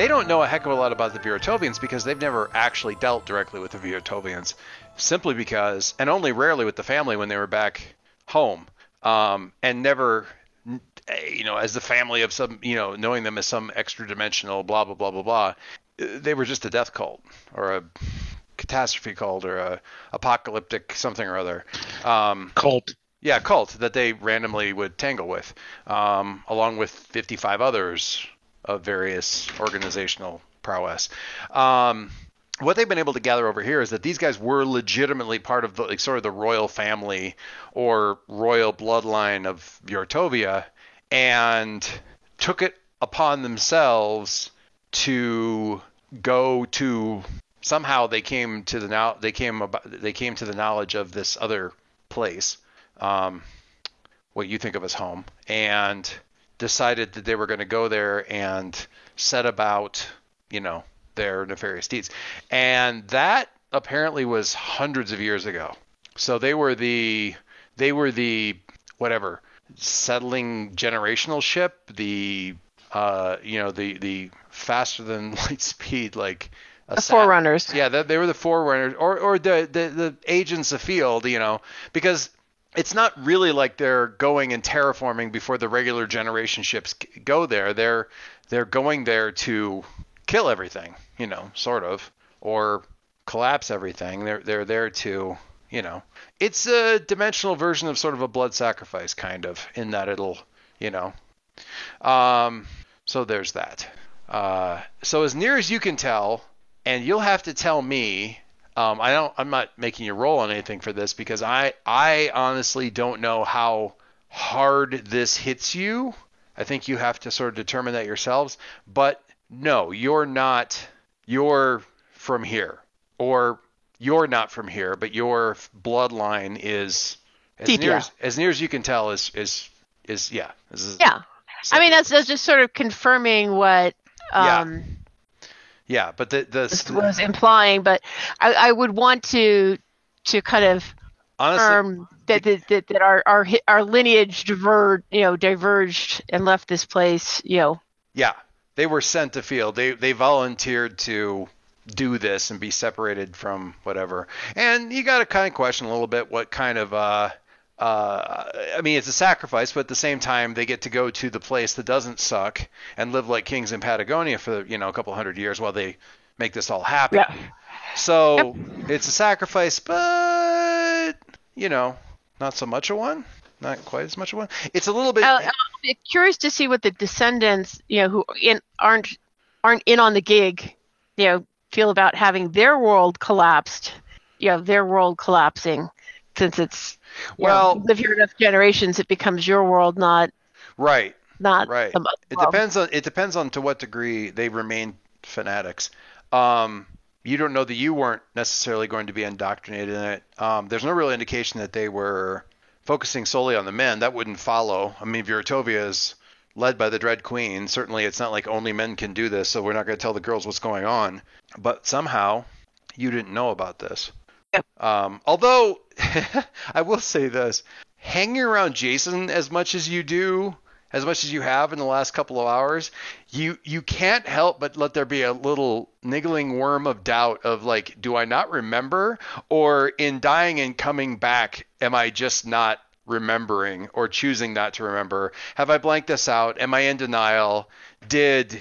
they don't know a heck of a lot about the Virotovians because they've never actually dealt directly with the Virotovians, simply because, and only rarely with the family when they were back home, um, and never, you know, as the family of some, you know, knowing them as some extra dimensional, blah blah blah blah blah. They were just a death cult or a catastrophe cult or a apocalyptic something or other. Um, Cult. yeah, cult that they randomly would tangle with, um, along with 55 others of various organizational prowess. Um, what they've been able to gather over here is that these guys were legitimately part of the like, sort of the royal family or royal bloodline of Bjortovia and took it upon themselves to go to somehow they came to the now they came about they came to the knowledge of this other place um, what you think of as home and decided that they were going to go there and set about you know their nefarious deeds and that apparently was hundreds of years ago so they were the they were the whatever settling generational ship the uh you know the the faster than light speed like a The sat- Forerunners. yeah, they, they were the forerunners, or or the, the the agents afield, you know, because it's not really like they're going and terraforming before the regular generation ships go there. They're they're going there to kill everything, you know, sort of, or collapse everything. They're they're there to, you know, it's a dimensional version of sort of a blood sacrifice, kind of, in that it'll, you know, um, so there's that. Uh, so as near as you can tell, and you'll have to tell me. Um, I don't. I'm not making you roll on anything for this because I I honestly don't know how hard this hits you. I think you have to sort of determine that yourselves. But no, you're not. You're from here, or you're not from here, but your bloodline is as Deep, near yeah. as, as near as you can tell is is is yeah. Is, Yeah. I mean, that's, that's just sort of confirming what um, yeah. Yeah, but the this was implying. But I, I would want to to kind of honestly confirm that that, that, that our, our our lineage diverged, you know, diverged and left this place, you know. Yeah, they were sent to field. They they volunteered to do this and be separated from whatever. And you got to kind of question a little bit what kind of uh uh I mean it's a sacrifice, but at the same time they get to go to the place that doesn't suck and live like kings in Patagonia for you know a couple hundred years while they make this all happen. Yeah. So it's a sacrifice, but you know, not so much a one. Not quite as much a one. It's a little bit. Be curious to see what the descendants, you know, who in, aren't aren't in on the gig, you know, feel about having their world collapsed, you know, their world collapsing, since it's know, Well- you live here enough generations, it becomes your world, not right. not Right. some other It world. depends on it depends on to what degree they remain fanatics. Um, you don't know that you weren't necessarily going to be indoctrinated in it. Um, there's no real indication that they were focusing solely on the men. That wouldn't follow. I mean, Viratovia is led by the Dread Queen. Certainly, it's not like only men can do this, so we're not going to tell the girls what's going on. But somehow, you didn't know about this. Um, although, I will say this: hanging around Jason as much as you do, as much as you have in the last couple of hours, you you can't help but let there be a little niggling worm of doubt of like, do I not remember, or in dying and coming back, am I just not remembering or choosing not to remember? Have I blanked this out? Am I in denial? Did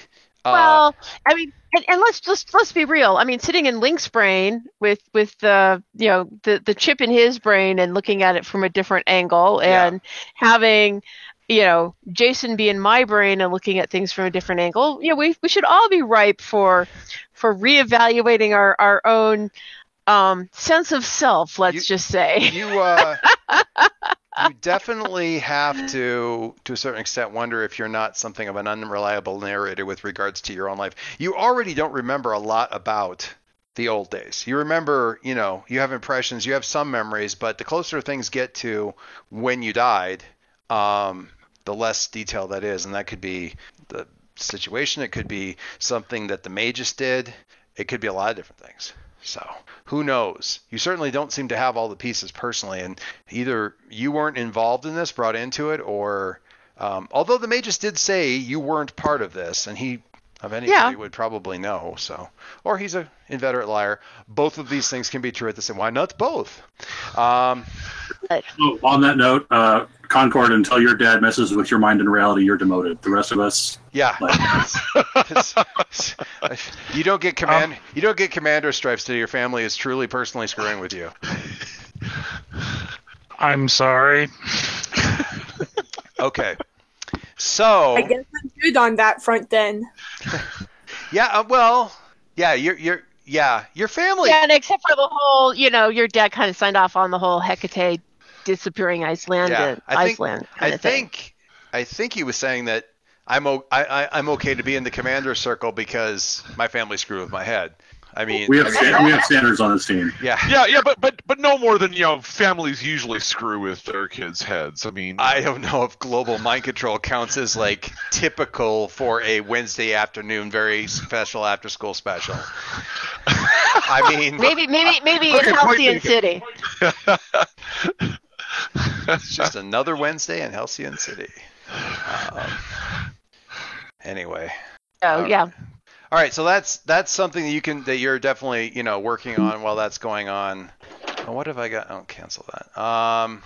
uh, Well, I mean, and, and let's just let's be real. I mean, sitting in Link's brain with with the you know the the chip in his brain and looking at it from a different angle, Yeah. and having you know Jason be in my brain and looking at things from a different angle. You know, we we should all be ripe for for reevaluating our our own um, sense of self. Let's You- just say. you uh you definitely have to to a certain extent wonder if you're not something of an unreliable narrator with regards to your own life. You already don't remember a lot about the old days. You remember you know you have impressions you have some memories but the closer things get to when you died um the less detail that is. And that could be the situation. It could be something that the mages did. It could be a lot of different things so who knows? You certainly don't seem to have all the pieces personally, and either you weren't involved in this, brought into it, or um, although the magus did say you weren't part of this, and he of anybody Yeah. would probably know. So, or he's an inveterate liar. Both of these things can be true at the same. Time. Why not both? Um, Oh, on that note, uh, Concord, until your dad messes with your mind and reality, you're demoted. The rest of us, yeah. like, you don't get command. you don't get commander stripes till your family is truly personally screwing with you. I'm sorry. Okay. So I guess I'm good on that front then. yeah, uh, well, yeah, you're you're yeah, your family. Yeah, and except for the whole, you know, your dad kind of signed off on the whole Hecate disappearing Iceland, Yeah, I think Iceland kind I of thing. think I think he was saying that I'm o- I, I, I'm okay to be in the commander circle because my family screwed with my head. I mean, we have sta- we have standards on this team. yeah. Yeah, yeah, but but but no more than you know. Families usually screw with their kids' heads. I mean, I don't know if global mind control counts as like typical for a Wednesday afternoon, very special after school special. I mean, Maybe, maybe, maybe Okay, in point Halcyon City. it's just another Wednesday in Halcyon City. Um, anyway. Oh, Uh, yeah. All right, so that's that's something that you can that you're definitely you know working on while that's going on. Oh, what have I got? Oh, cancel that. Um,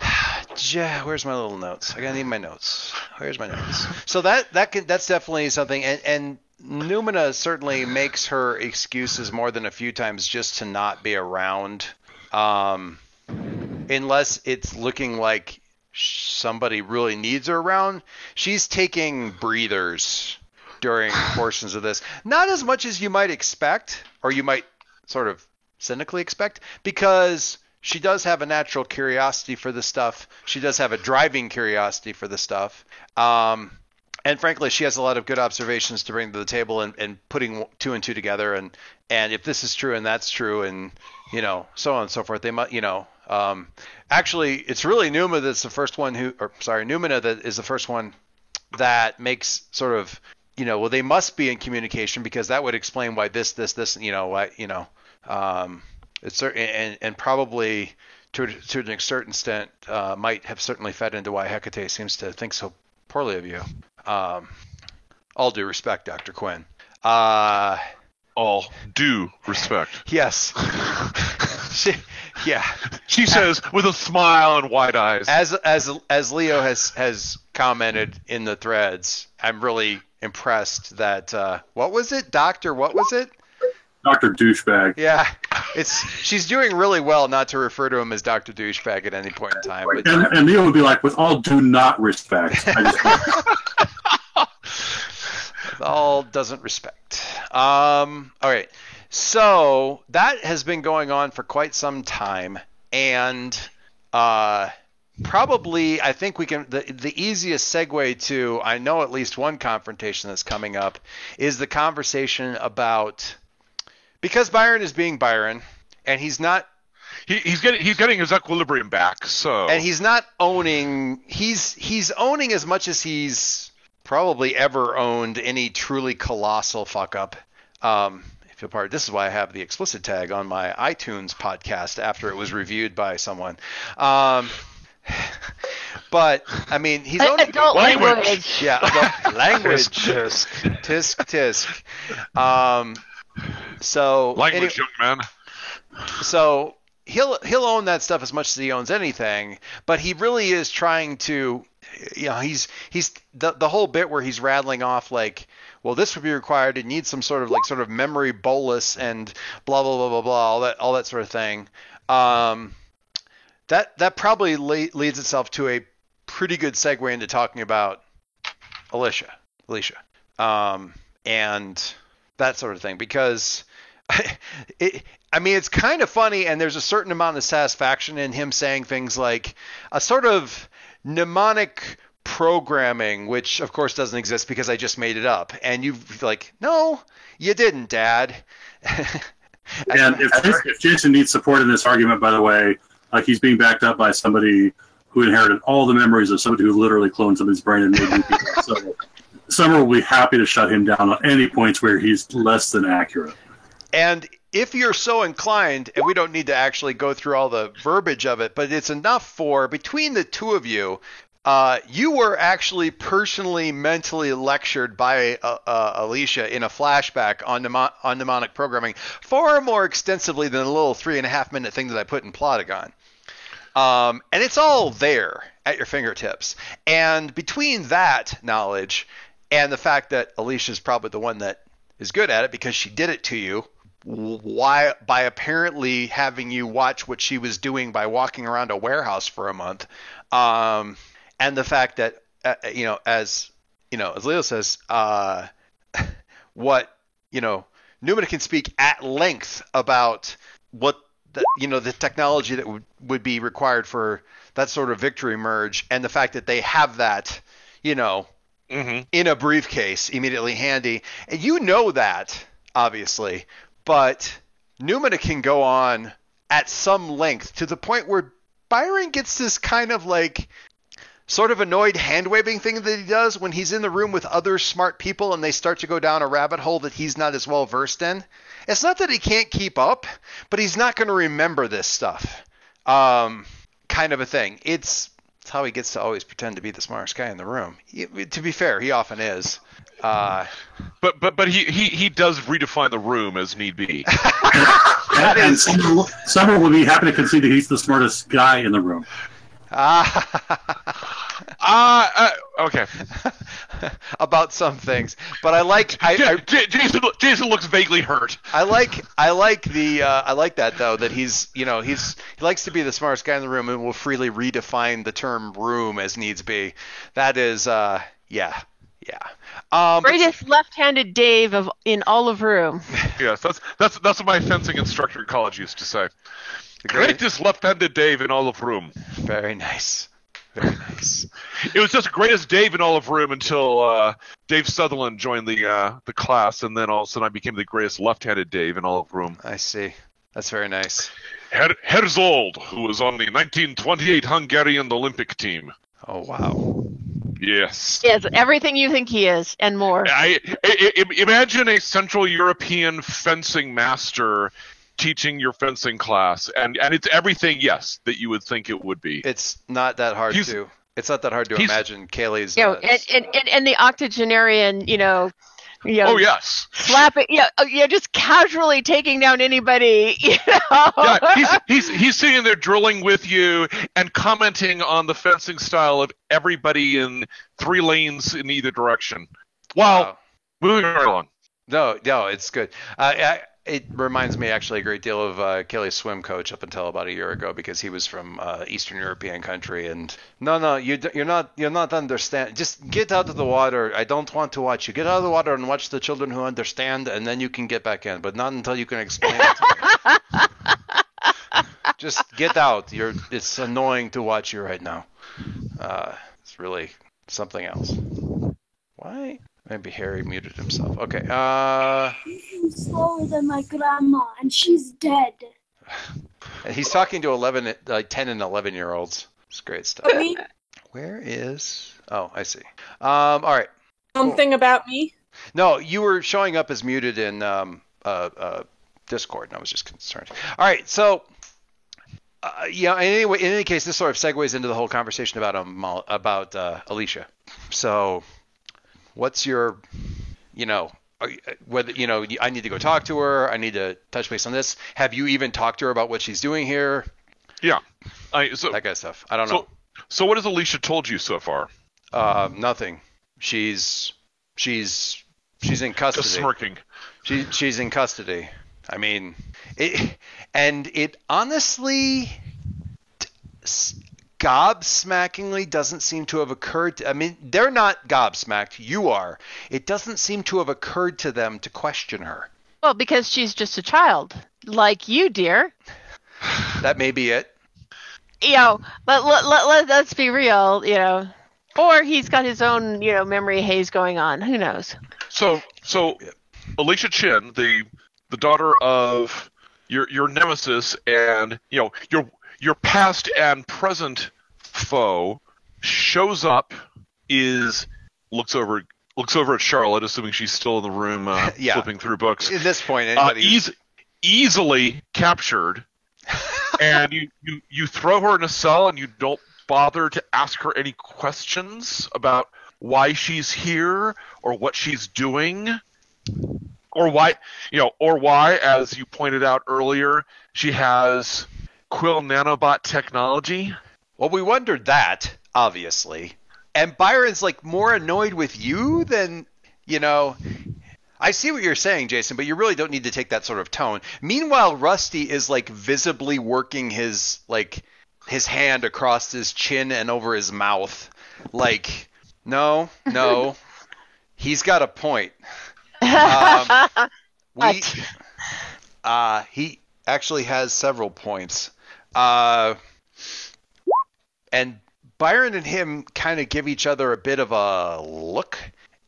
yeah, where's my little notes? I gotta need my notes. Where's my notes? So that that can that's definitely something, and and Numina certainly makes her excuses more than a few times just to not be around, um, unless it's looking like somebody really needs her around. She's taking breathers during portions of this. Not as much as you might expect, or you might sort of cynically expect, because she does have a natural curiosity for this stuff. She does have a driving curiosity for this stuff. Um, and frankly, she has a lot of good observations to bring to the table and, and putting two and two together. And, and if this is true and that's true, and you know, so on and so forth, they might, you know, um, actually, it's really Numa that's the first one who, or sorry, Numina that is the first one that makes sort of you know, well, they must be in communication because that would explain why this, this, this, you know, why, you know, um, it's certain, and, and probably to, to an certain extent uh, might have certainly fed into why Hecate seems to think so poorly of you. Um, all due respect, Dr. Quinn. Uh, all due respect. yes. she, yeah. She says with a smile and wide eyes. As as as Leo has has commented in the threads, I'm really impressed that uh, what was it, Doctor? What was it? Doctor douchebag. Yeah, it's she's doing really well not to refer to him as Doctor Douchebag at any point in time. But And, and Neil would be like, with all due not respect. I all doesn't respect. Um, all right, so that has been going on for quite some time, and uh, probably I think we can the the easiest segue to I know at least one confrontation that's coming up is the conversation about because Byron is being Byron and he's not he, he's getting he's getting his equilibrium back. So and he's not owning he's he's owning as much as he's probably ever owned any truly colossal fuck up um if you'll this is why i have the explicit tag on my itunes podcast after it was reviewed by someone um but i mean he's A- owning Adult Language. language. yeah adult language Tisk, tisk tisk um so language, any- young man. so he'll he'll own that stuff as much as he owns anything, but he really is trying to you know, he's he's the the whole bit where he's rattling off like well this would be required. It needs some sort of like sort of memory bolus and blah blah blah blah blah all that all that sort of thing. Um that that probably le- leads itself to a pretty good segue into talking about Alicia Alicia um and that sort of thing because it, I mean, it's kind of funny, and there's a certain amount of satisfaction in him saying things like a sort of mnemonic programming, which of course doesn't exist because I just made it up. And you've like, no, you didn't, Dad. and if, Jason- if Jason needs support in this argument, by the way, like he's being backed up by somebody who inherited all the memories of somebody who literally cloned somebody's brain and made new people. So Summer will be happy to shut him down on any points where he's less than accurate. And if you're so inclined, and we don't need to actually go through all the verbiage of it, but it's enough for between the two of you, uh, you were actually personally mentally lectured by uh, uh, Alicia in a flashback on, on mnemonic programming far more extensively than the little three and a half minute thing that I put in Plotagon. Um, and it's all there at your fingertips. And between that knowledge and the fact that Alicia is probably the one that is good at it because she did it to you, why by apparently having you watch what she was doing by walking around a warehouse for a month, um, and the fact that uh, you know, as you know, as Leo says, uh, what you know, Newman can speak at length about what the, you know the technology that would, would be required for that sort of victory merge, and the fact that they have that, you know, Mm-hmm. in a briefcase immediately handy, and you know that obviously, but Newman can go on at some length to the point where Byron gets this kind of like sort of annoyed hand waving thing that he does when he's in the room with other smart people and they start to go down a rabbit hole that he's not as well versed in. It's not that he can't keep up, but he's not going to remember this stuff. Um, kind of a thing. It's, it's how he gets to always pretend to be the smartest guy in the room. He- to be fair, he often is. Uh, But but but he, he he does redefine the room as need be. And, and Summer, will- Summer will be happy to concede that he's the smartest guy in the room. ah, Uh, uh okay. about some things, but I like I, I Jason Jason looks vaguely hurt. I like I like the uh, I like that though that he's you know he's he likes to be the smartest guy in the room and will freely redefine the term room as needs be. That is uh yeah yeah. Um, Greatest left-handed Dave of in all of room. Yes, that's that's that's what my fencing instructor in college used to say. the great- Greatest left-handed Dave in all of room. very nice, very nice. It was just greatest Dave in all of room until uh, Dave Sutherland joined the uh, the class, and then all of a sudden I became the greatest left-handed Dave in all of room. I see. That's very nice. Her- Herzold, who was on the 1928 Hungarian Olympic team. Oh wow. Yes. Yes, everything you think he is and more. I, I, I- imagine a Central European fencing master teaching your fencing class, and and it's everything, yes, that you would think it would be. It's not that hard He's- to. It's not that hard to imagine Kaylee's. You know, uh, and, and, and, and the octogenarian, you know, you know, Oh yes. slapping, yeah, uh, yeah, just casually taking down anybody, you know. yeah, he's he's he's sitting there drilling with you and commenting on the fencing style of everybody in three lanes in either direction. Wow. wow. Moving right along. No, no, it's good. Uh, I, it reminds me actually a great deal of uh, Kelly's swim coach up until about a year ago because he was from uh, Eastern European country and no, no, you you're not you're not understand. Just get out of the water. I don't want to watch you. Get out of the water and watch the children who understand, and then you can get back in. But not until you can explain it. To me. Just get out. You're. It's annoying to watch you right now. Uh, it's really something else. Why? Maybe Harry muted himself. Okay. Uh. I'm slower than my grandma, and she's dead. And he's talking to 11, like 10 and 11 year olds. It's great stuff. Me? Where is? Oh, I see. Um, all right. Something about me? No, you were showing up as muted in um, uh, uh, Discord, and I was just concerned. All right, so uh, yeah. Anyway, in any case, this sort of segues into the whole conversation about um, about uh, Alicia. So, what's your, you know, whether you know, I need to go talk to her. I need to touch base on this. Have you even talked to her about what she's doing here? Yeah. I, so That kind of stuff. I don't know. so so what has Alicia told you so far? Um, nothing. She's she's she's in Just custody. smirking. She she's in custody. I mean, it and it honestly gobsmackingly doesn't seem to have occurred. To, I mean, they're not gobsmacked. You are. It doesn't seem to have occurred to them to question her. Well, because she's just a child, like you, dear. That may be it. You know, let, let, let, let, let's be real, you know. Or he's got his own, you know, memory haze going on. Who knows? So so Alicia Chin, the the daughter of your your nemesis and you know your your past and present foe shows up is looks over looks over at Charlotte, assuming she's still in the room uh, Yeah. flipping through books. At this point, Uh, anybody. eas- easily captured, and you, you you throw her in a cell and you don't bother to ask her any questions about why she's here or what she's doing or why you know or why as you pointed out earlier she has quill nanobot technology Well, we wondered that, obviously. And Byron's like more annoyed with you than, you know. I see what you're saying, Jason, but you really don't need to take that sort of tone. Meanwhile, Rusty is like visibly working his like his hand across his chin and over his mouth. Like, no, no. He's got a point. Um, we What? uh he actually has several points. Uh and Byron and him kind of give each other a bit of a look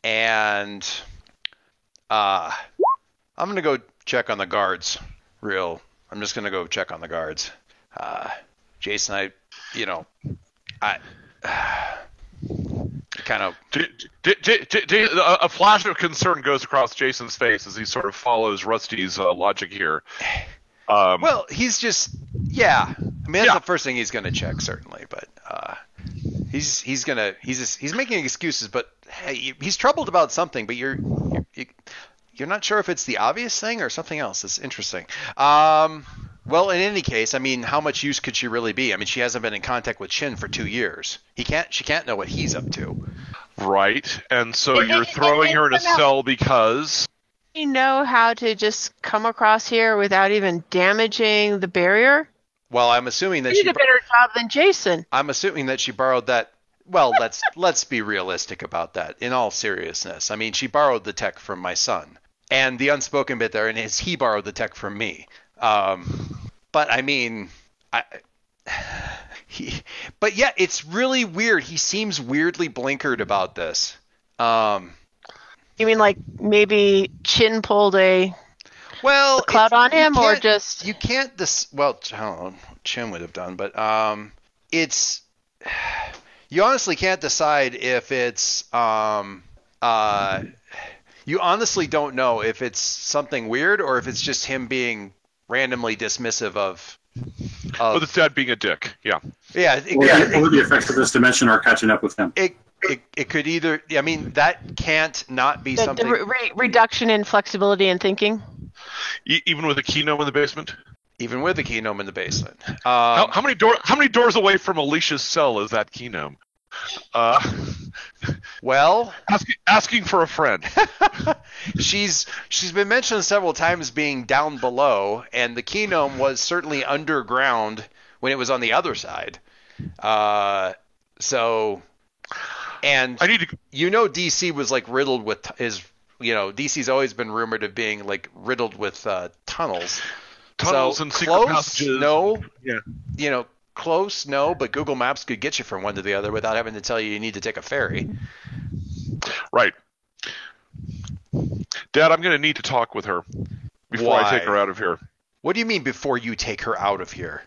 and uh I'm to go check on the guards. Real. I'm just to go check on the guards. Uh Jason I you know I kind of a flash of concern goes across Jason's face as he sort of follows Rusty's uh, logic here. Um, Well, he's just yeah. I mean, that's Yeah. the first thing he's going to check certainly, but uh, he's he's gonna he's just, he's making excuses, but hey, he's troubled about something, but you're you're, you- you're not sure if it's the obvious thing or something else. It's interesting. Um, well, in any case, I mean, how much use could she really be? I mean, she hasn't been in contact with Chin for two years. He can't she can't know what he's up to. right, and so And- you're and- throwing her in a and- and- cell because you know how to just come across here without even damaging the barrier? Well, I'm assuming that You she did a better job than Jason. I'm assuming that she borrowed that. Well, let's let's be realistic about that. In all seriousness, I mean, she borrowed the tech from my son, and the unspoken bit there, and is he borrowed the tech from me. Um, but I mean, I. He, but yeah, it's really weird. He seems weirdly blinkered about this. Um, You mean like maybe Chin pulled a well, cloud on him, or just you can't this? well I don't know Chin would have done but um it's you honestly can't decide if it's um uh you honestly don't know if it's something weird or if it's just him being randomly dismissive of with of his dad being a dick. Yeah. yeah it, Or, it, or the effects of this dimension are catching up with him. it, it, it could either I mean that can't not be the, the something re- re- reduction in flexibility and thinking? E- even with a keynome in the basement. even with the keynome in the basement um, How, how many door? How many doors away from Alicia's cell is that keynome? Uh, well asking, asking for a friend. she's she's been mentioned several times being down below, and the Keynome was certainly underground when it was on the other side. Uh, so, and I need to. you know, DC was like riddled with t- is you know DC's always been rumored of being like riddled with uh, tunnels. Tunnels so and secret close, passages. no, Yeah. you know, close, no, but Google Maps could get you from one to the other without having to tell you you need to take a ferry. Right. Dad, I'm going to need to talk with her before I take her out of here. What do you mean before you take her out of here?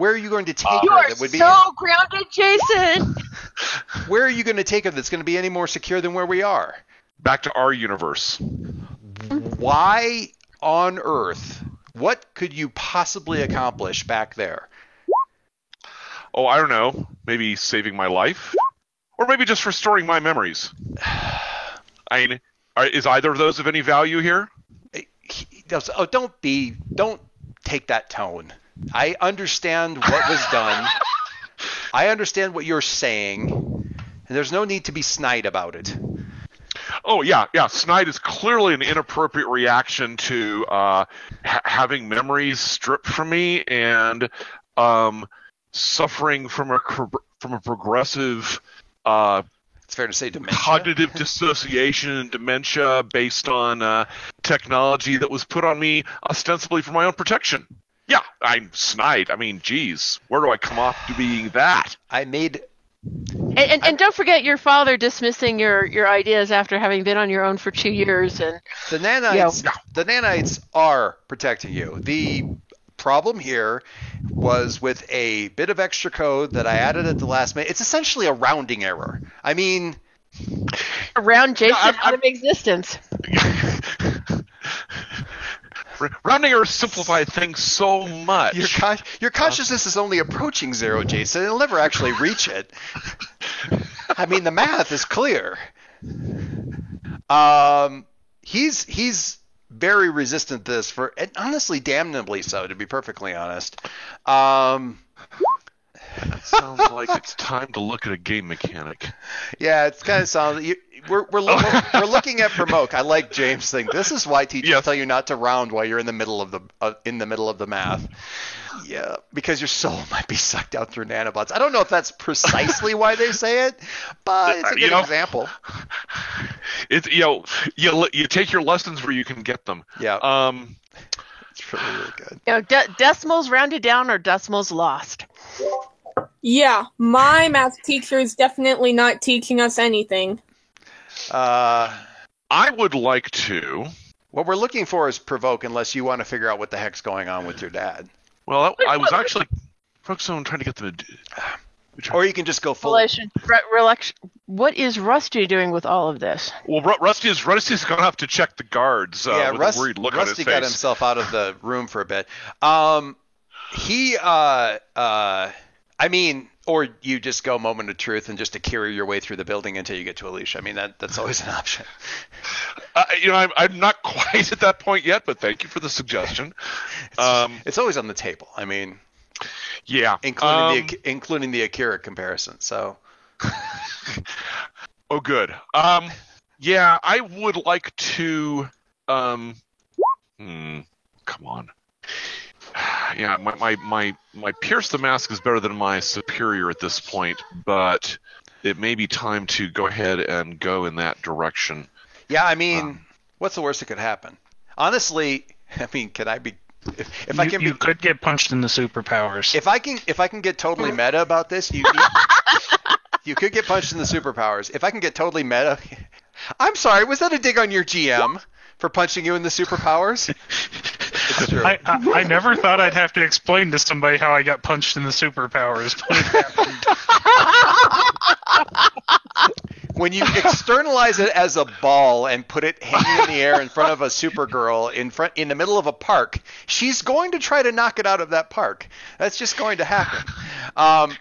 Where are you going to take Uh, You her are that would be so grounded, Jason. Where are you going to take her that's going to be any more secure than where we are? Back to our universe. Why on earth? What could you possibly accomplish back there? Oh, I don't know. Maybe saving my life, or maybe just restoring my memories. I mean, is either of those of any value here? He does- Oh, don't be, don't take that tone. I understand what was done. I understand what you're saying, and there's no need to be snide about it. Oh yeah, yeah. Snide is clearly an inappropriate reaction to uh, ha- having memories stripped from me and um, suffering from a from a progressive uh, It's fair to say dementia. cognitive dissociation and dementia based on uh, technology that was put on me ostensibly for my own protection. Yeah, I'm snide. I mean, geez, where do I come off to being that? I made And, and, and don't forget your father dismissing your, your ideas after having been on your own for two years. And The nanites, the nanites are protecting you. The problem here was with a bit of extra code that I added at the last minute. It's essentially a rounding error. I mean, around Jason I'm- out of existence. Rounding errors simplify things so much. Your con- your consciousness is only approaching zero, Jason. It'll never actually reach it. I mean, the math is clear. Um, he's he's very resistant to this for, and honestly, damnably so, to be perfectly honest. Um, That sounds like it's time to look at a game mechanic. yeah, it's kind of sounds. You, we're we're, loo- we're looking at provoke. I like James' thing. This is why teachers Yes. tell you not to round while you're in the middle of the uh, in the middle of the math. Yeah, because your soul might be sucked out through nanobots. I don't know if that's precisely why they say it, but it's a good you know- example. It's you know you you take your lessons where you can get them. Yeah, Um, it's really really good. You know, de- decimals rounded down or decimals lost. Yeah, my math teacher is definitely not teaching us anything. Uh, I would like to. what we're looking for is provoke, unless you want to figure out what the heck's going on with your dad, Well, I was actually focused on trying to get them to. Which, or you can just go full. Relation, re- relec- what is Rusty doing with all of this? well, Ru- Rusty is Rusty's gonna have to check the guards uh, yeah, with Rust- a worried look Rusty on his got face. himself out of the room for a bit. Um, he, uh, uh, I mean, or you just go moment of truth and just to carry your way through the building until you get to Alicia. I mean, that that's always an option. Uh, you know, I'm, I'm not quite at that point yet, but thank you for the suggestion. Um, It's always on the table. I mean, yeah, including um, the including the Akira comparison. So Oh, good. Um, yeah, I would like to. Um, hmm, come on. Yeah, my, my my my pierce the mask is better than my superior at this point, but it may be time to go ahead and go in that direction. yeah, I mean, Um, what's the worst that could happen? Honestly, I mean, can I be? If, if I you, can you be, could get punched in the superpowers. if I can, if I can get totally meta about this, you you, you could get punched in the superpowers. If I can get totally meta, I'm sorry, was that a dig on your GM for punching you in the superpowers? It's true. I, I, I never thought I'd have to explain to somebody how I got punched in the superpowers, but it happened. when you externalize it as a ball and put it hanging in the air in front of a Supergirl in front in the middle of a park, she's going to try to knock it out of that park. That's just going to happen. Um,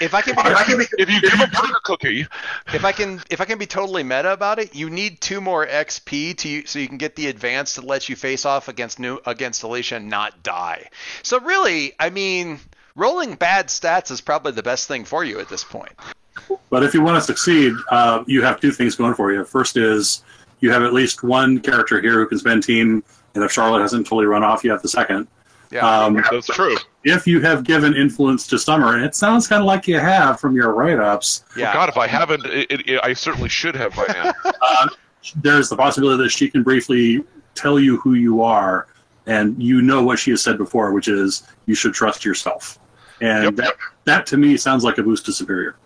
if I can, be, If you give a burger cookie, if I can, if I can be totally meta about it, you need two more XP to so you can get the advance that lets you face off against new against Alicia and not die. So really, I mean, rolling bad stats is probably the best thing for you at this point. But if you want to succeed, uh, you have two things going for you. First is you have at least one character here who can spend team, and if Charlotte hasn't totally run off, you have the second. Yeah. Um, that's true. If you have given influence to Summer, and it sounds kind of like you have from your write-ups, yeah. God, if I haven't, it, it, it- I certainly should have by now. uh, there's the possibility that she can briefly tell you who you are, and you know what she has said before, which is you should trust yourself. And Yep. that, that to me sounds like a boost to Superior.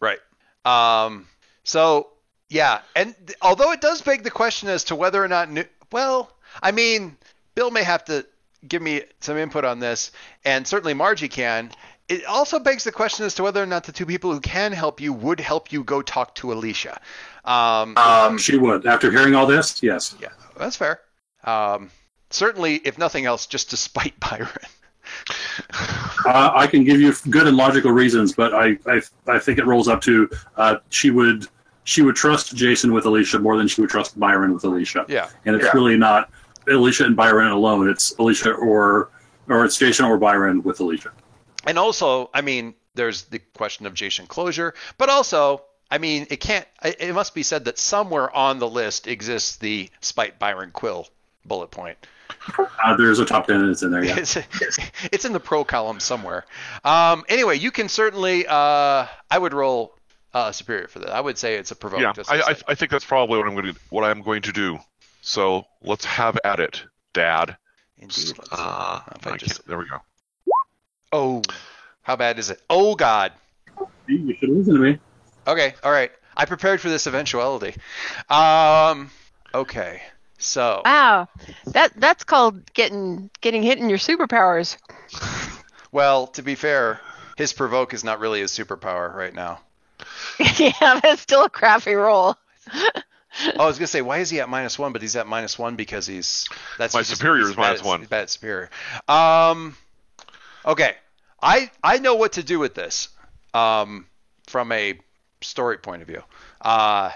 Right. Um, so yeah, and th- although it does beg the question as to whether or not, new, well, I mean, Bill may have to give me some input on this, and certainly Margie can. It also begs the question as to whether or not the two people who can help you would help you go talk to Alicia. Um, Um, she would. After hearing all this, yes. yeah, that's fair. Um, certainly, if nothing else, just to spite Byron. Uh, I can give you good and logical reasons, but I, I, I think it rolls up to uh, she would she would trust Jason with Alicia more than she would trust Byron with Alicia. Yeah. And it's really not Alicia and Byron alone. It's Alicia or or it's Jason or Byron with Alicia. And also, I mean, there's the question of Jason closure, but also, I mean, it can't. It it must be said that somewhere on the list exists the Spite Byron Quill bullet point. Uh, there's a top ten that's in there. Yeah. It's, it's in the pro column somewhere. Um, anyway, you can certainly. Uh, I would roll uh, superior for that. I would say it's a provoke. yeah, just I, I. I think that's probably what I'm going to what I'm going to do. So let's have at it, Dad. Indeed. Uh, I I just- there we go. oh, how bad is it? Oh God. You should listen to me. Okay, all right. I prepared for this eventuality. Um, okay, so Wow, that that's called getting getting hit in your superpowers. well, to be fair, his provoke is not really his superpower right now. yeah, that's still a crappy roll. Oh, I was gonna say, why is he at minus one? But he's at minus one because he's that's My superior is minus at- one. He's bad at superior. Um, okay, I I know what to do with this. Um, from a story point of view, uh,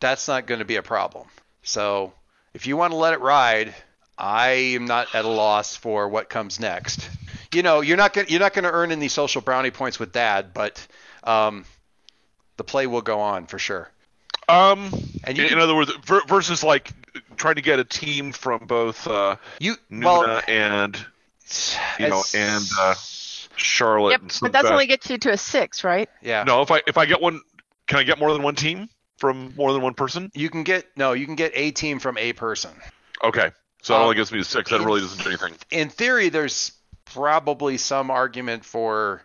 that's not going to be a problem. So if you want to let it ride, I am not at a loss for what comes next. You know, you're not going you're not going to earn any social brownie points with Dad, but um, the play will go on for sure. Um, And in, can- in other words, ver- versus like trying to get a team from both uh, You Nuna well, and you know, and uh, Charlotte. Yep, and but stuff that's like only gets you to a six, right? yeah. No, if I if I get one, can I get more than one team from more than one person? You can get no, you can get a team from a person. Okay, so that Um, only gets me to six. That in- really doesn't do anything. In theory, there's probably some argument for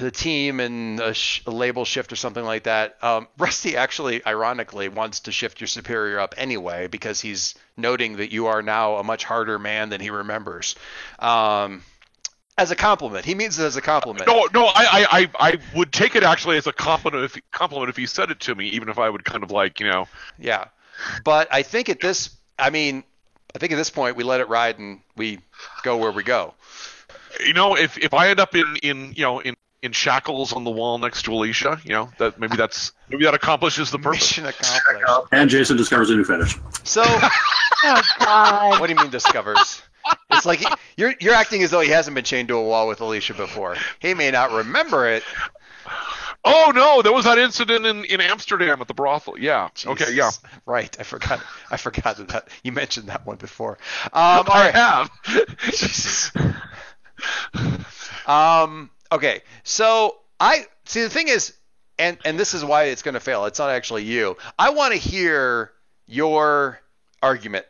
the team and a, sh- a label shift or something like that. Um, Rusty actually, ironically, wants to shift your superior up anyway because he's noting that you are now a much harder man than he remembers. Um, as a compliment, he means it as a compliment. No, no, I, I, I, I would take it actually as a compliment if compliment if he said it to me, even if I would kind of like you know. Yeah, but I think at this, I mean, I think at this point we let it ride and we go where we go. you know, if if I end up in in you know in in shackles on the wall next to Alicia, you know that maybe that's maybe that accomplishes the purpose. Mission accomplished. And Jason discovers a new fetish. So, Oh God. what do you mean discovers? It's like he, you're you're acting as though he hasn't been chained to a wall with Alicia before. He may not remember it. Oh no, there was that incident in in Amsterdam at the brothel. Yeah. Okay. Yeah. Right. I forgot. I forgot that, that you mentioned that one before. Um, I right. have. Jesus. Um. Okay. So I see. The thing is, and and this is why it's going to fail. It's not actually you. I want to hear your argument,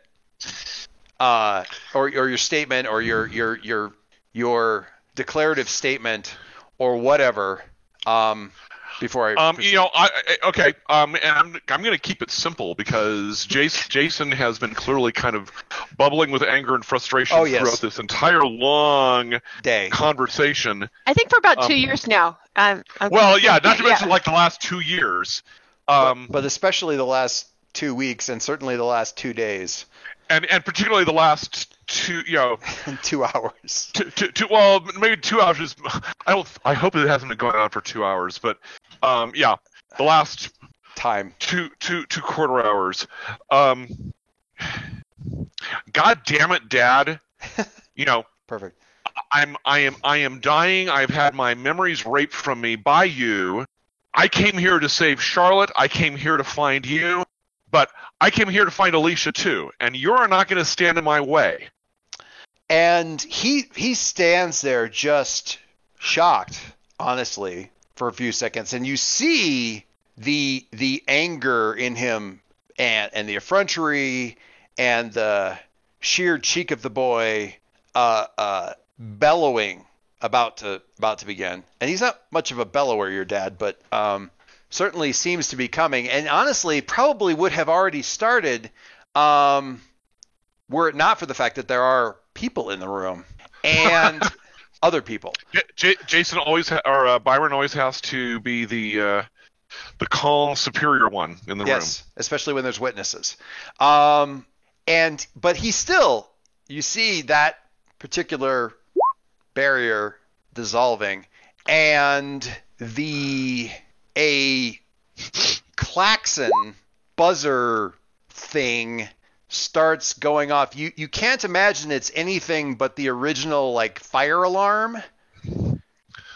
uh, or or your statement, or your your your your declarative statement, or whatever. Um. Before I. Um, you know, I, I okay. Um, and I'm I'm going to keep it simple because Jason Jason has been clearly kind of bubbling with anger and frustration Oh, yes. throughout this entire long day. conversation. I think for about two Um, years now. Um, I'm- Well, yeah, not to Yeah. mention like the last two years. Um, but especially the last two weeks, and certainly the last two days, and and particularly the last two, you know, two hours. two, two, two well, maybe two hours. Is, I don't. I hope it hasn't been going on for two hours, but um, yeah, the last Time. two two two quarter hours. Um, God damn it, Dad! You know, Perfect. I'm I am I am dying. I've had my memories raped from me by you. I came here to save Charlotte. I came here to find you, but I came here to find Alicia too, and you're not going to stand in my way. And he he stands there just shocked, honestly, for a few seconds, and you see the the anger in him and and the effrontery and the sheer cheek of the boy uh, uh, bellowing about to about to begin. And he's not much of a bellower, your dad, but um, certainly seems to be coming. And honestly, probably would have already started um, were it not for the fact that there are people in the room and other people. J- J- Jason always ha- or uh, Byron always has to be the uh, the calm, superior one in the room. yes, especially when there's witnesses. Um, and but he still, you see that particular barrier dissolving, and the a klaxon buzzer thing starts going off. You you can't imagine it's anything but the original like fire alarm,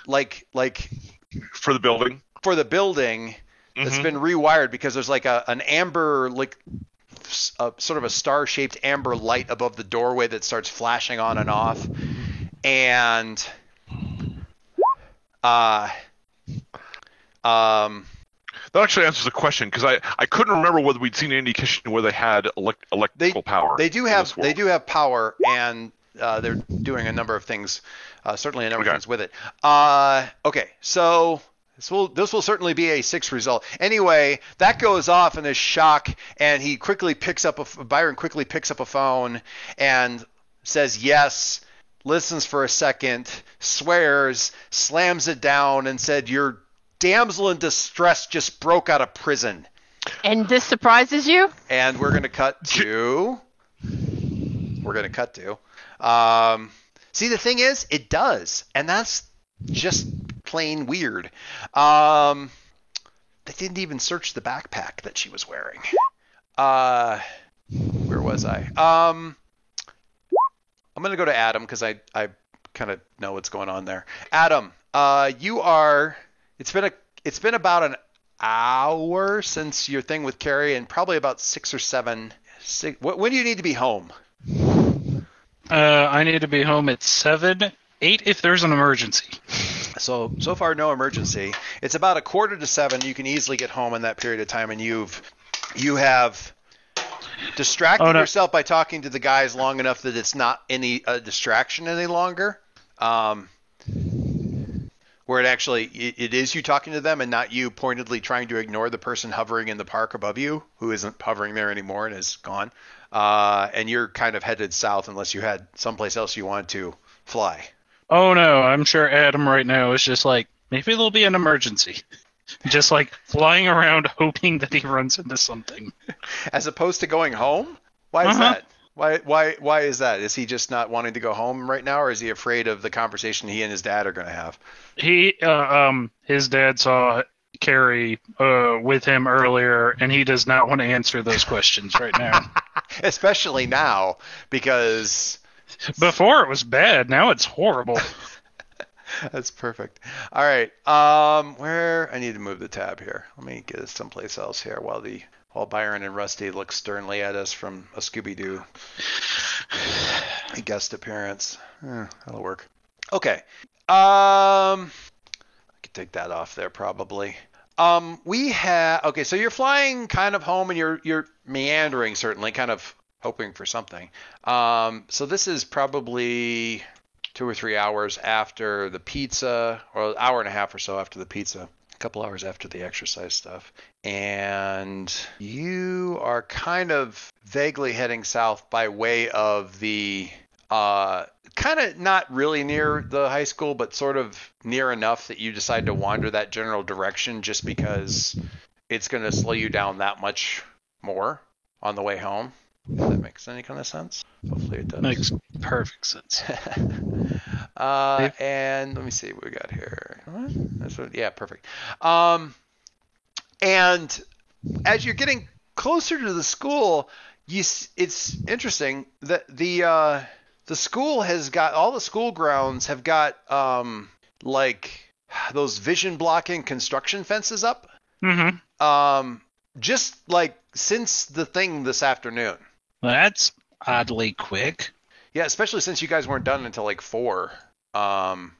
like like for the building. for the building that's Mhm. been rewired because there's like a an amber like a, sort of a star shaped amber light above the doorway that starts flashing on and off and uh um That actually answers the question because I, I couldn't remember whether we'd seen any indication where they had elect, electrical power. they do have they do have power and uh, they're doing a number of things uh, certainly a number Okay. of things with it uh, okay so this will this will certainly be a six result anyway that goes off in this shock and he quickly picks up a byron quickly picks up a phone and says yes listens for a second swears slams it down and said your damsel in distress just broke out of prison And this surprises you? and we're gonna cut to. We're gonna cut to. Um, see, the thing is, it does, and that's just plain weird. Um, they didn't even search the backpack that she was wearing. Uh, where was I? Um, I'm gonna go to Adam because I I kind of know what's going on there. Adam, uh, you are. It's been a. It's been about an hour since your thing with Carrie, and probably about six or seven. Six, when do you need to be home? Uh, I need to be home at seven, eight if there's an emergency. So so far, no emergency. It's about a quarter to seven. You can easily get home in that period of time, and you've you have distracted Oh, no. yourself by talking to the guys long enough that it's not any a distraction any longer. Um, where it actually it, it is you talking to them and not you pointedly trying to ignore the person hovering in the park above you who isn't hovering there anymore and is gone. Uh, and you're kind of headed south unless you had someplace else you wanted to fly. Oh no, I'm sure Adam right now is just like, maybe there'll be an emergency. Just like flying around hoping that he runs into something. as opposed to going home? Why is Uh-huh. that? Why why why is that? Is he just not wanting to go home right now, or is he afraid of the conversation he and his dad are going to have? He, uh, um, his dad saw Carrie uh, with him earlier, and he does not want to answer those questions right now. Especially now, because Before it was bad, now it's horrible. that's perfect. All right, um, where I need to move the tab here. Let me get it someplace else here while the while Byron and Rusty look sternly at us from a Scooby Doo guest appearance. Eh, that'll work. Okay. Um, I could take that off there probably. Um, we have okay. So you're flying kind of home, and you're you're meandering certainly, kind of hoping for something. Um, so this is probably two or three hours after the pizza, or an hour and a half or so after the pizza. Couple hours after the exercise stuff, and you are kind of vaguely heading south by way of the uh, kind of not really near the high school, but sort of near enough that you decide to wander that general direction just because it's going to slow you down that much more on the way home. If that makes any kind of sense. Hopefully it does. Makes perfect sense. uh, and let me see what we got here. That's what, yeah, perfect. Um, and as you're getting closer to the school, you it's interesting that the uh, the school has got all the school grounds have got um, like those vision blocking construction fences up. Mm-hmm. Um, just like since the thing this afternoon. That's oddly quick. Yeah, especially since you guys weren't done until like four. Um,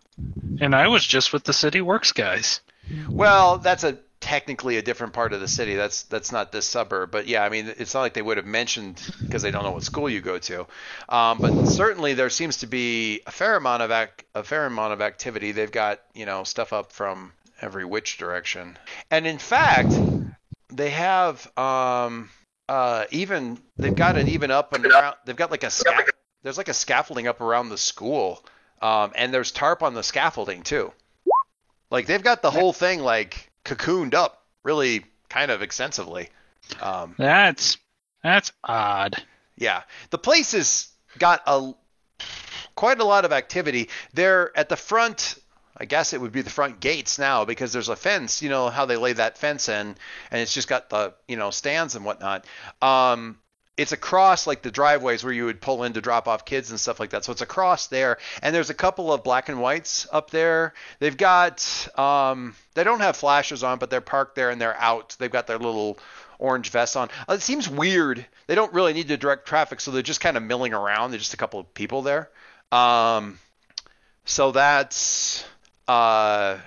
And I was just with the City Works guys. Well, that's a technically a different part of the city. That's that's not this suburb, but yeah, I mean, it's not like they would have mentioned because they don't know what school you go to. Um, but certainly there seems to be a fair amount of ac- a fair amount of activity. They've got you know stuff up from every which direction, and in fact, they have um uh even they've got it even up and around. They've got like a sca- there's like a scaffolding up around the school, um, and there's tarp on the scaffolding too. Like they've got the whole thing like cocooned up really kind of extensively. Um, That's that's odd. yeah, the place has got a quite a lot of activity. They're at the front. I guess it would be the front gates now because there's a fence. You know how they lay that fence in, and it's just got the you know stands and whatnot. Um, it's across like the driveways where you would pull in to drop off kids and stuff like that. So it's across there, and there's a couple of black and whites up there. They've got um, they don't have flashers on, but they're parked there and they're out. They've got their little orange vests on. Uh, It seems weird. They don't really need to direct traffic, so they're just kind of milling around. There's just a couple of people there. Um, so that's uh,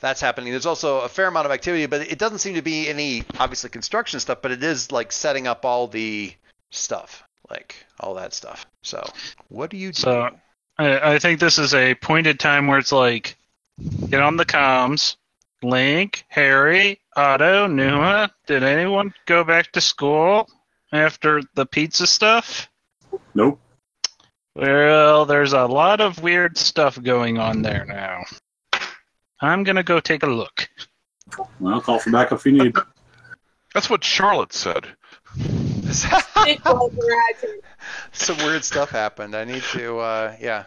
that's happening. There's also a fair amount of activity, but it doesn't seem to be any obviously construction stuff, but it is like setting up all the stuff, like all that stuff. So what do you do? So- I, I think this is a pointed time where it's like, get on the comms. Link, Harry, Otto, Numa. Did anyone go back to school after the pizza stuff? Nope. Well, there's a lot of weird stuff going on there now. I'm gonna go take a look. Well, call for backup if you need. That's what Charlotte said. It was tragic. Some weird stuff happened. I need to, uh, yeah.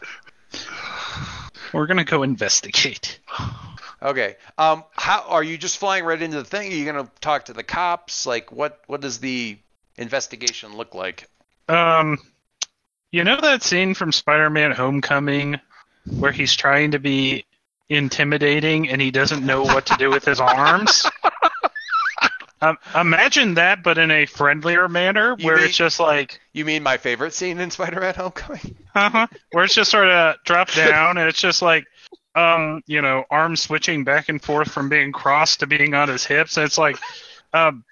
We're gonna go investigate. Okay. Um, how are you just flying right into the thing? Are you gonna talk to the cops? Like, what what does the investigation look like? Um, you know that scene from Spider-Man: Homecoming where he's trying to be intimidating and he doesn't know what to do with his arms? Um, imagine that, but in a friendlier manner, You where mean- it's just like, You mean my favorite scene in Spider-Man: Homecoming? uh-huh, where it's just sort of drop down and it's just like, um, you know, arms switching back and forth from being crossed to being on his hips. And it's like, um,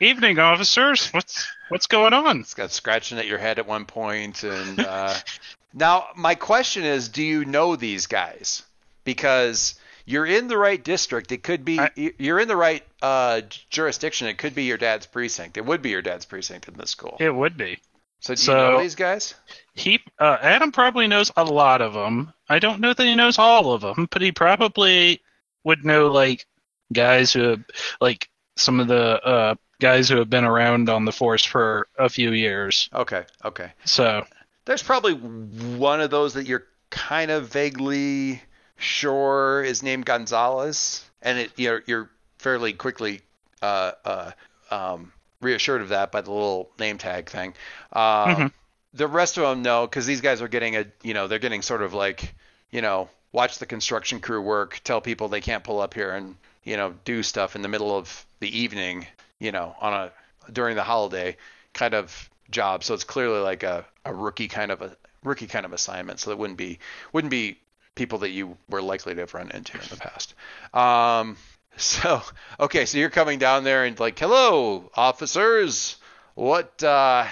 evening, officers. What's what's going on? It's got scratching at your head at one point, and uh, now my question is, do you know these guys? Because you're in the right district. It could be I- you're in the right uh, jurisdiction. It could be your dad's precinct. It would be your dad's precinct in this school. It would be. So do you know these guys? He uh, Adam probably knows a lot of them. I don't know that he knows all of them, but he probably would know like guys who have like some of the uh, guys who have been around on the force for a few years. Okay, okay. So There's probably one of those that you're kind of vaguely sure is named Gonzalez, and it you're you're fairly quickly uh, uh, um, reassured of that by the little name tag thing. Um, Mhm. The rest of them know because these guys are getting a you know they're getting sort of like you know watch the construction crew work, tell people they can't pull up here and you know do stuff in the middle of the evening, you know on a during the holiday kind of job. So it's clearly like a, a rookie kind of a rookie kind of assignment. So it wouldn't be wouldn't be people that you were likely to have run into in the past. Um, so okay, so you're coming down there and like, hello, officers. What? Uh,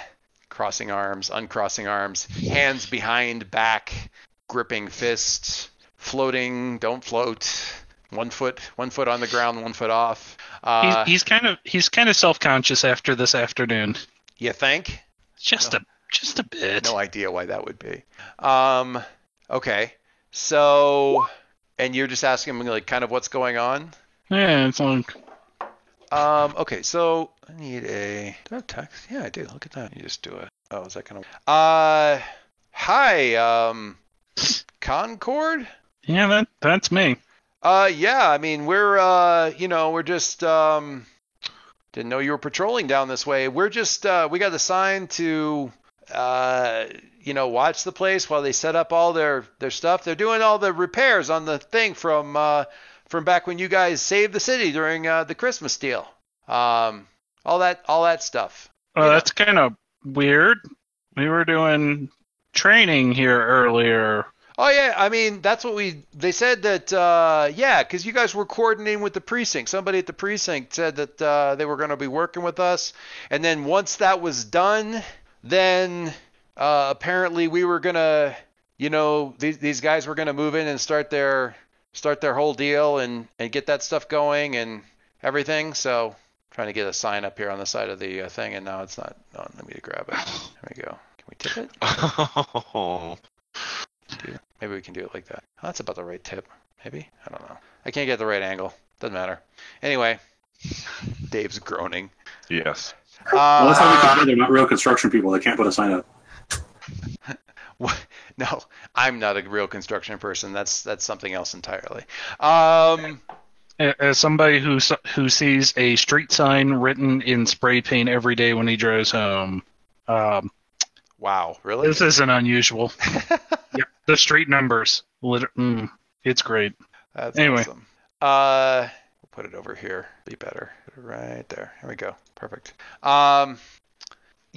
crossing arms, uncrossing arms, hands behind back, gripping fists, floating, don't float. One foot, one foot on the ground, one foot off. Uh, he's, he's kind of he's kind of self conscious after this afternoon. you think? Just a just a bit. No idea why that would be. Um, okay. So, and you're just asking me like kind of what's going on? Yeah, it's like Um, okay, so I need a. Do I have text? Yeah, I do. Look at that. You just do it. Oh, is that gonna? Uh, hi, um, Concord. yeah, that that's me. Uh, yeah. I mean, we're uh, you know, we're just um, didn't know you were patrolling down this way. We're just uh, we got assigned to uh, you know, watch the place while they set up all their their stuff. They're doing all the repairs on the thing from uh from back when you guys saved the city during uh, the Christmas deal. Um, all that all that stuff. Well, Yeah. that's kind of weird. We were doing training here earlier. Oh yeah, I mean that's what we. They said that uh, yeah, because you guys were coordinating with the precinct. Somebody at the precinct said that uh, they were going to be working with us, and then once that was done, then uh, apparently we were gonna, you know, these these guys were gonna move in and start their start their whole deal and and get that stuff going and everything. So trying to get a sign up here on the side of the uh, thing, and now it's not. Oh, let me grab it. There we go. Can we tip it? Oh. do. Maybe we can do it like that. Oh, that's about the right tip. Maybe? I don't know. I can't get the right angle. Doesn't matter. Anyway, Dave's groaning. yes. Well, that's how we Uh, can tell they're not real construction people. They can't put a sign up. no, I'm not a real construction person. That's that's something else entirely. Um, As somebody who who sees a street sign written in spray paint every day when he drives home, um, wow, really? this isn't unusual. yep, the street numbers, mm, it's great. That's Anyway. awesome. Uh, we'll put it over here. Be better. Right there. Here we go. Perfect. Um,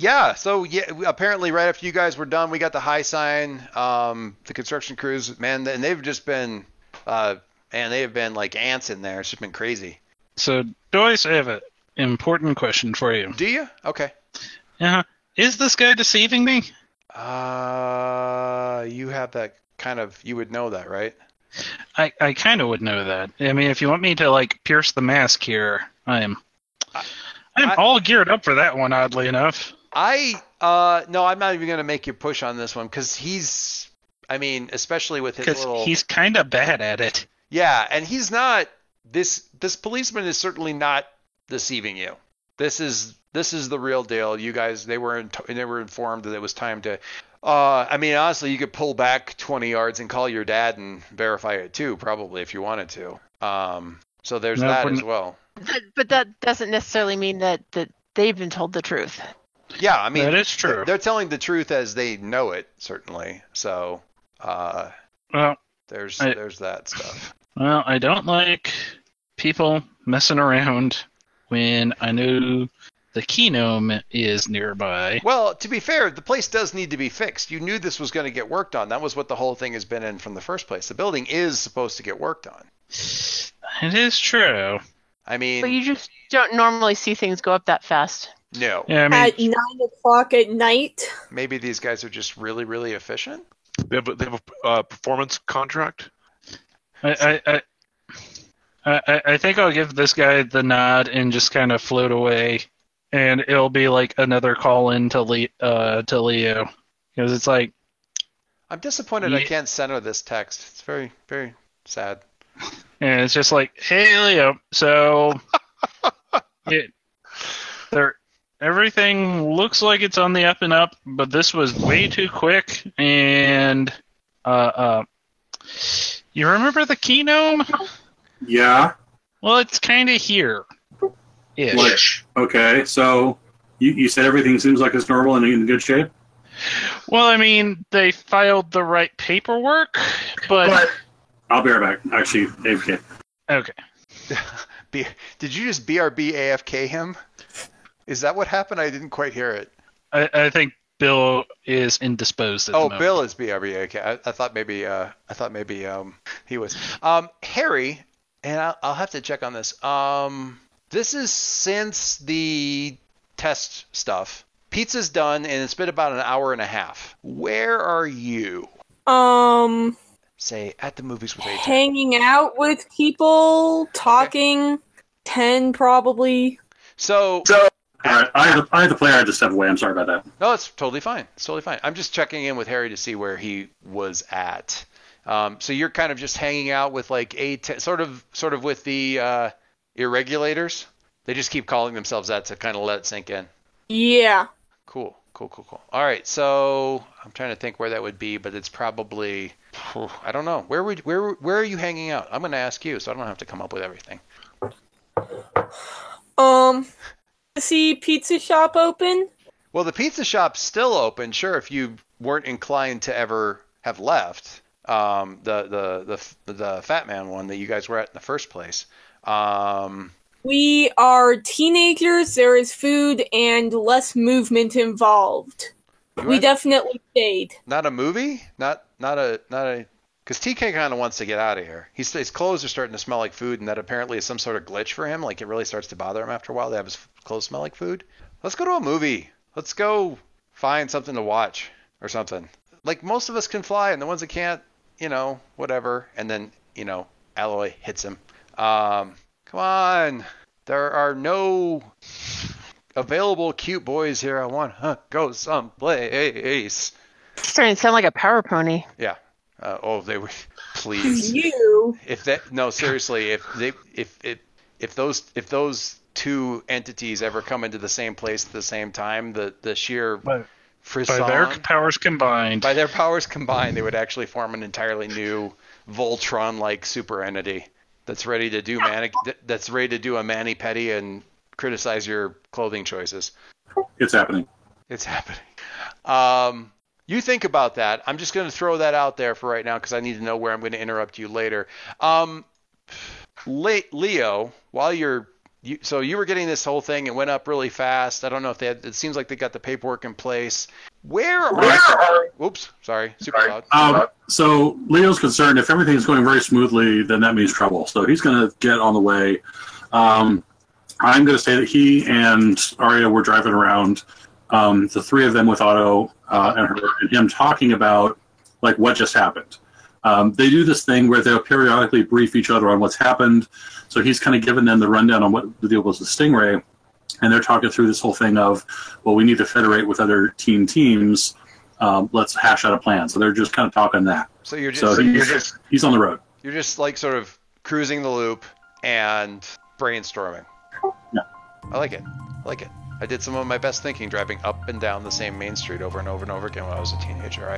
yeah. So yeah, we- apparently right after you guys were done, we got the high sign. Um, the construction crews, man, and they've just been, uh, man, they have been like ants in there. It's just been crazy. So, Joyce, I have an important question for you. Do you? Okay. Uh, is this guy deceiving me? Uh, you have that kind of. You would know that, right? I, I kind of would know that. I mean, if you want me to like pierce the mask here, I'm I'm I- all geared up for that one. Oddly enough, I uh no, I'm not even gonna make you push on this one because he's. I mean, especially with his because little. he's kind of bad at it. Yeah, and he's not this this policeman is certainly not deceiving you. This is this is the real deal. You guys, they were in, they were informed that it was time to. Uh, I mean, honestly, you could pull back 20 yards and call your dad and verify it too, probably if you wanted to. Um, so there's No, that as well. But, but that doesn't necessarily mean that, that they've been told the truth. Yeah, I mean, that is true. they're telling the truth as they know it, certainly. So uh, Well, there's I- there's that stuff. well, I don't like people messing around when I know the Keynome is nearby. Well, to be fair, the place does need to be fixed. You knew this was going to get worked on. That was what the whole thing has been in from the first place. The building is supposed to get worked on. It is true. I mean, But you just don't normally see things go up that fast. No. Yeah, I At nine o'clock at night. Maybe these guys are just really, really efficient. They have a, they have a uh, performance contract. I, I, I, I, I think I'll give this guy the nod and just kind of float away, and it'll be like another call in to Le- uh, to Leo, because it's like, I'm disappointed I can't center this text. It's very, very sad. and it's just like, hey Leo, so it, there, everything looks like it's on the up and up, but this was way too quick, and uh, uh, you remember the Keynome? Yeah. Well, it's kind of here. Ish. Okay. So you, you said everything seems like it's normal and in good shape. Well, I mean, they filed the right paperwork, but, I'll be right back. Actually, AFK. okay. B- Did you just BRB AFK him? Is that what happened? I didn't quite hear it. I, I think Bill is indisposed at Oh, moment. Bill is BRB. Okay, I, I thought maybe uh, I thought maybe um, he was. Um, Harry, and I'll, I'll have to check on this. Um, this is since the test stuff. Pizza's done, and it's been about an hour and a half. Where are you? Um, Say at the movies with AJ. hanging out with people, talking. Ten probably. So All right. I have, I have to play. I had to step away. I'm sorry about that. No, it's totally fine. It's totally fine. I'm just checking in with Harry to see where he was at. Um, so you're kind of just hanging out with like a t- sort of sort of with the uh, irregulators. They just keep calling themselves that to kind of let it sink in. Yeah. Cool, cool, cool, cool. All right, so I'm trying to think where that would be, but it's probably I don't know. Where would where where are you hanging out? I'm going to ask you, so I don't have to come up with everything. Um, see pizza shop open. Well, the pizza shop's still open. Sure, if you weren't inclined to ever have left um, the, the the the Fat Man one that you guys were at in the first place. Um, We are teenagers. There is food and less movement involved. We definitely stayed. not a movie, not not a not a because TK kind of wants to get out of here. He's, his clothes are starting to smell like food, and that apparently is some sort of glitch for him. Like it really starts to bother him after a while to have his clothes smell like food. Let's go to a movie. Let's go find something to watch or something. Like most of us can fly, and the ones that can't, you know, whatever. And then you know, Alloy hits him. Um, come on, there are no available cute boys here. I want to go someplace. starting to sound like a power pony. Yeah. Uh, oh, they were. Please. You. if that no seriously, if they if if if those if those two entities ever come into the same place at the same time, the the sheer By, frisson by their powers combined. by their powers combined, they would actually form an entirely new Voltron-like super entity that's ready to do mani- that's ready to do a mani pedi and criticize your clothing choices. It's happening. It's happening. Um, you think about that. I'm just going to throw that out there for right now because I need to know where I'm going to interrupt you later. Um, Le- Leo, while you're you, so you were getting this whole thing, it went up really fast. I don't know if they had. It seems like they got the paperwork in place. Where are? Oops, sorry, super loud. Um, so Leo's concerned if everything's going very smoothly, then that means trouble. So he's going to get on the way. Um, I'm going to say that he and Arya were driving around, um, the three of them with Otto uh, and her, and him talking about like what just happened. Um, they do this thing where they'll periodically brief each other on what's happened. So he's kind of giving them the rundown on what the deal was with Stingray, and they're talking through this whole thing of, well, we need to federate with other team teams. Um, let's hash out a plan. So they're just kind of talking that. So you're just So you're he's, just he's on the road. you're just like sort of cruising the loop and brainstorming. Yeah. I like it. I like it. I did some of my best thinking driving up and down the same main street over and over and over again when I was a teenager. I,